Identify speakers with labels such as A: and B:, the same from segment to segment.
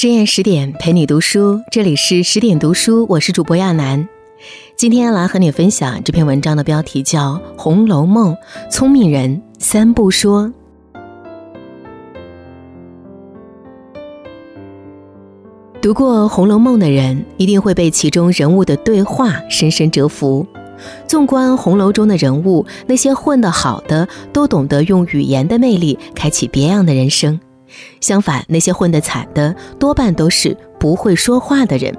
A: 深夜十点陪你读书，这里是十点读书，我是主播亚楠。今天来和你分享这篇文章的标题叫《红楼梦》，聪明人三不说。读过《红楼梦》的人，一定会被其中人物的对话深深折服。纵观红楼中的人物，那些混得好的，都懂得用语言的魅力开启别样的人生；相反，那些混得惨的，多半都是不会说话的人。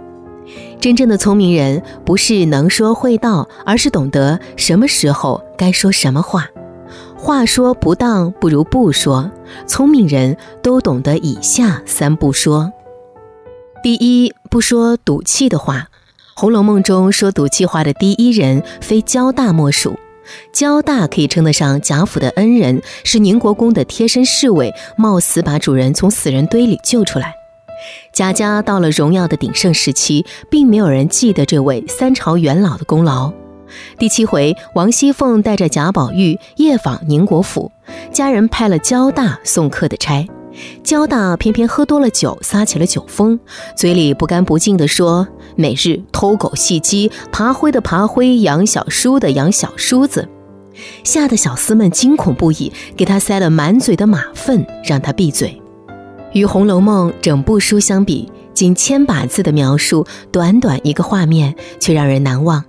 A: 真正的聪明人，不是能说会道，而是懂得什么时候该说什么话。话说不当，不如不说。聪明人都懂得以下三不说。第一，不说赌气的话。《红楼梦》中说赌气话的第一人，非焦大莫属。焦大可以称得上贾府的恩人，是宁国公的贴身侍卫，冒死把主人从死人堆里救出来。贾家到了荣耀的鼎盛时期，并没有人记得这位三朝元老的功劳。第七回，王熙凤带着贾宝玉夜访宁国府，家人派了焦大送客的差。焦大偏偏喝多了酒，撒起了酒疯，嘴里不干不净地说：“每日偷狗戏鸡，爬灰的爬灰，养小叔的养小叔子。”吓得小厮们惊恐不已，给他塞了满嘴的马粪，让他闭嘴。与《红楼梦》整部书相比，仅千把字的描述，短短一个画面，却让人难忘。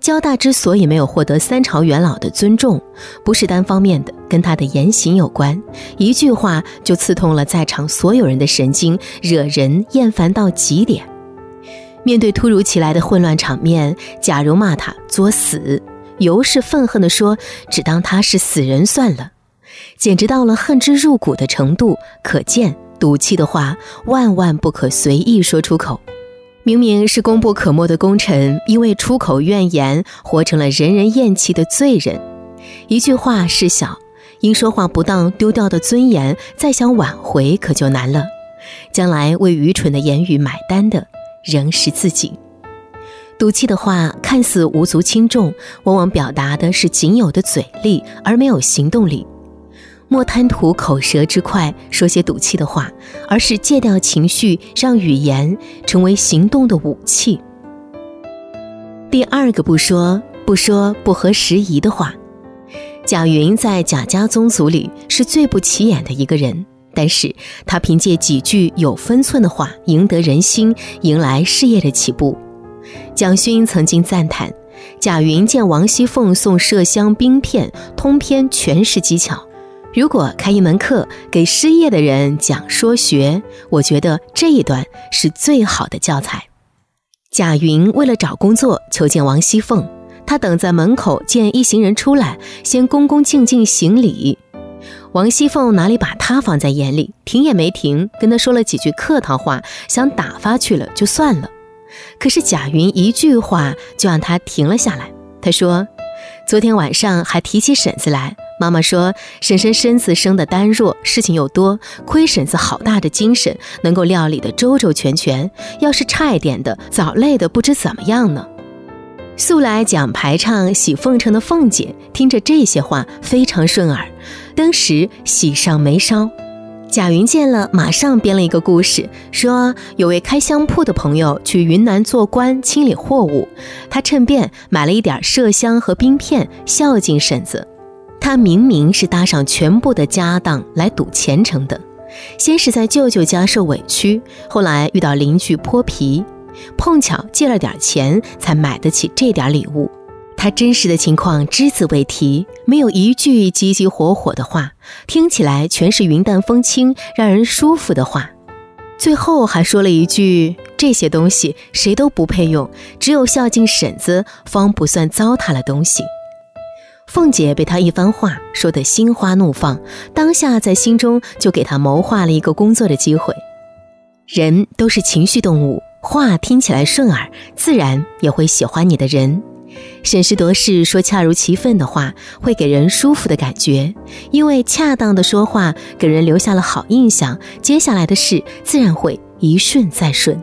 A: 交大之所以没有获得三朝元老的尊重，不是单方面的，跟他的言行有关。一句话就刺痛了在场所有人的神经，惹人厌烦到极点。面对突如其来的混乱场面，贾蓉骂他作死，尤氏愤恨地说：“只当他是死人算了。”简直到了恨之入骨的程度。可见赌气的话，万万不可随意说出口。明明是功不可没的功臣，因为出口怨言，活成了人人厌弃的罪人。一句话事小，因说话不当丢掉的尊严，再想挽回可就难了。将来为愚蠢的言语买单的，仍是自己。赌气的话看似无足轻重，往往表达的是仅有的嘴力，而没有行动力。莫贪图口舌之快，说些赌气的话，而是戒掉情绪，让语言成为行动的武器。第二个不说，不说不合时宜的话。贾云在贾家宗族里是最不起眼的一个人，但是他凭借几句有分寸的话，赢得人心，迎来事业的起步。蒋勋曾经赞叹，贾云见王熙凤送麝香冰片，通篇全是技巧。如果开一门课给失业的人讲说学，我觉得这一段是最好的教材。贾云为了找工作求见王熙凤，他等在门口见一行人出来，先恭恭敬敬行礼。王熙凤哪里把他放在眼里，停也没停，跟他说了几句客套话，想打发去了就算了。可是贾云一句话就让他停了下来。他说：“昨天晚上还提起婶子来。”妈妈说：“婶婶身子生的单弱，事情又多，亏婶子好大的精神，能够料理的周周全全。要是差一点的，早累得不知怎么样呢。”素来讲排场、喜奉承的凤姐听着这些话非常顺耳，当时喜上眉梢。贾云见了，马上编了一个故事，说有位开香铺的朋友去云南做官，清理货物，他趁便买了一点麝香和冰片，孝敬婶子。他明明是搭上全部的家当来赌前程的，先是在舅舅家受委屈，后来遇到邻居泼皮，碰巧借了点钱才买得起这点礼物。他真实的情况只字未提，没有一句急急火火的话，听起来全是云淡风轻、让人舒服的话。最后还说了一句：“这些东西谁都不配用，只有孝敬婶子方不算糟蹋了东西。”凤姐被他一番话说得心花怒放，当下在心中就给他谋划了一个工作的机会。人都是情绪动物，话听起来顺耳，自然也会喜欢你的人。审时度势说恰如其分的话，会给人舒服的感觉，因为恰当的说话给人留下了好印象，接下来的事自然会一顺再顺。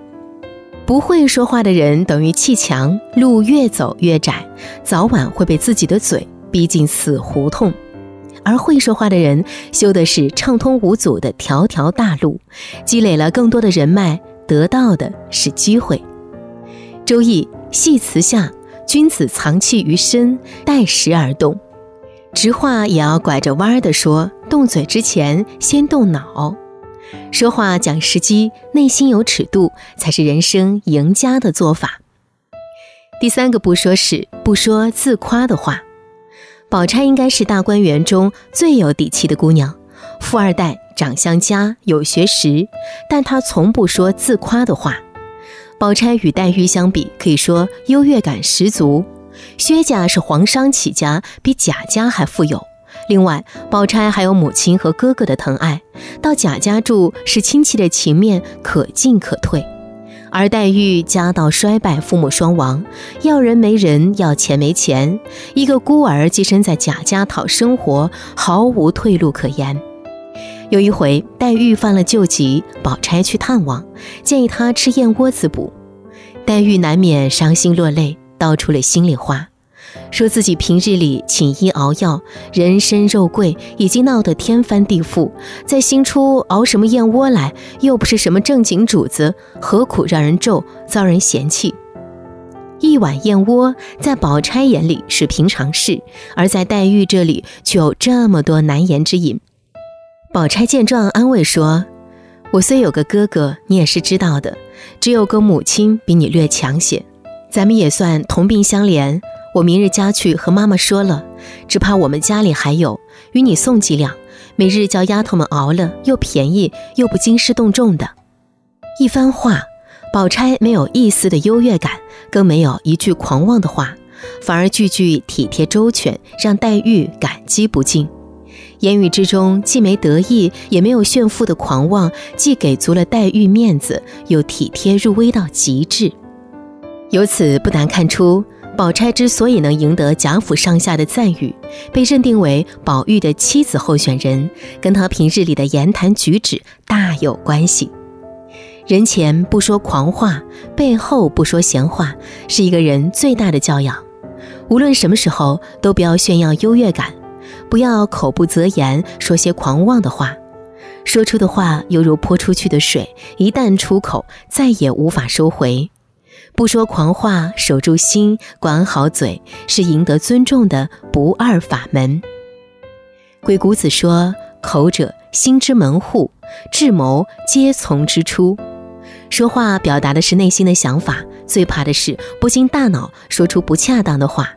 A: 不会说话的人等于砌墙，路越走越窄，早晚会被自己的嘴。逼近死胡同，而会说话的人修的是畅通无阻的条条大路，积累了更多的人脉，得到的是机会。周易系辞下，君子藏器于身，待时而动。直话也要拐着弯儿的说，动嘴之前先动脑。说话讲时机，内心有尺度，才是人生赢家的做法。第三个不说是不说自夸的话。宝钗应该是大观园中最有底气的姑娘，富二代，长相佳，有学识，但她从不说自夸的话。宝钗与黛玉相比，可以说优越感十足。薛家是皇商起家，比贾家还富有。另外，宝钗还有母亲和哥哥的疼爱，到贾家住是亲戚的情面可进可退。而黛玉家道衰败，父母双亡，要人没人，要钱没钱，一个孤儿寄身在贾家讨生活，毫无退路可言。有一回，黛玉犯了旧疾，宝钗去探望，建议她吃燕窝滋补。黛玉难免伤心落泪，道出了心里话，说自己平日里请医熬药，人参肉桂已经闹得天翻地覆，在新初熬什么燕窝来，又不是什么正经主子，何苦让人咒，遭人嫌弃？一碗燕窝在宝钗眼里是平常事，而在黛玉这里却有这么多难言之隐。宝钗见状，安慰说：“我虽有个哥哥，你也是知道的，只有个母亲比你略强些，咱们也算同病相怜。我明日家去和妈妈说了，只怕我们家里还有，与你送几两，每日叫丫头们熬了，又便宜又不惊师动众的。”一番话，宝钗没有一丝的优越感，更没有一句狂妄的话，反而句句体贴周全，让黛玉感激不尽。言语之中既没得意，也没有炫富的狂妄，既给足了黛玉面子，又体贴入微到极致。由此不难看出，宝钗之所以能赢得贾府上下的赞誉，被认定为宝玉的妻子候选人，跟她平日里的言谈举止大有关系。人前不说狂话，背后不说闲话，是一个人最大的教养。无论什么时候，都不要炫耀优越感。不要口不择言，说些狂妄的话。说出的话犹如泼出去的水，一旦出口，再也无法收回。不说狂话，守住心，管好嘴，是赢得尊重的不二法门。鬼谷子说：“口者，心之门户，智谋皆从之出。”说话表达的是内心的想法，最怕的是不经大脑说出不恰当的话。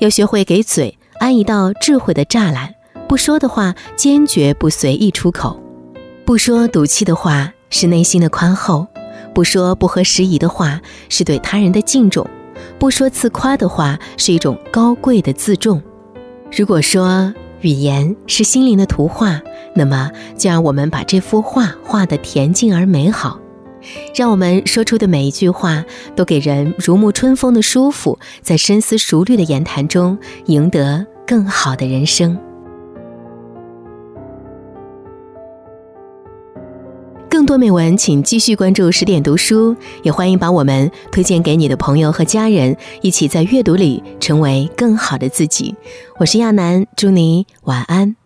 A: 要学会给嘴。安一道智慧的栅栏，不说的话坚决不随意出口；不说赌气的话是内心的宽厚；不说不合时宜的话是对他人的敬重；不说自夸的话是一种高贵的自重。如果说语言是心灵的图画，那么就让我们把这幅画画得恬静而美好。让我们说出的每一句话都给人如沐春风的舒服，在深思熟虑的言谈中赢得。更好的人生。更多美文，请继续关注十点读书，也欢迎把我们推荐给你的朋友和家人，一起在阅读里成为更好的自己。我是亚楠，祝你晚安。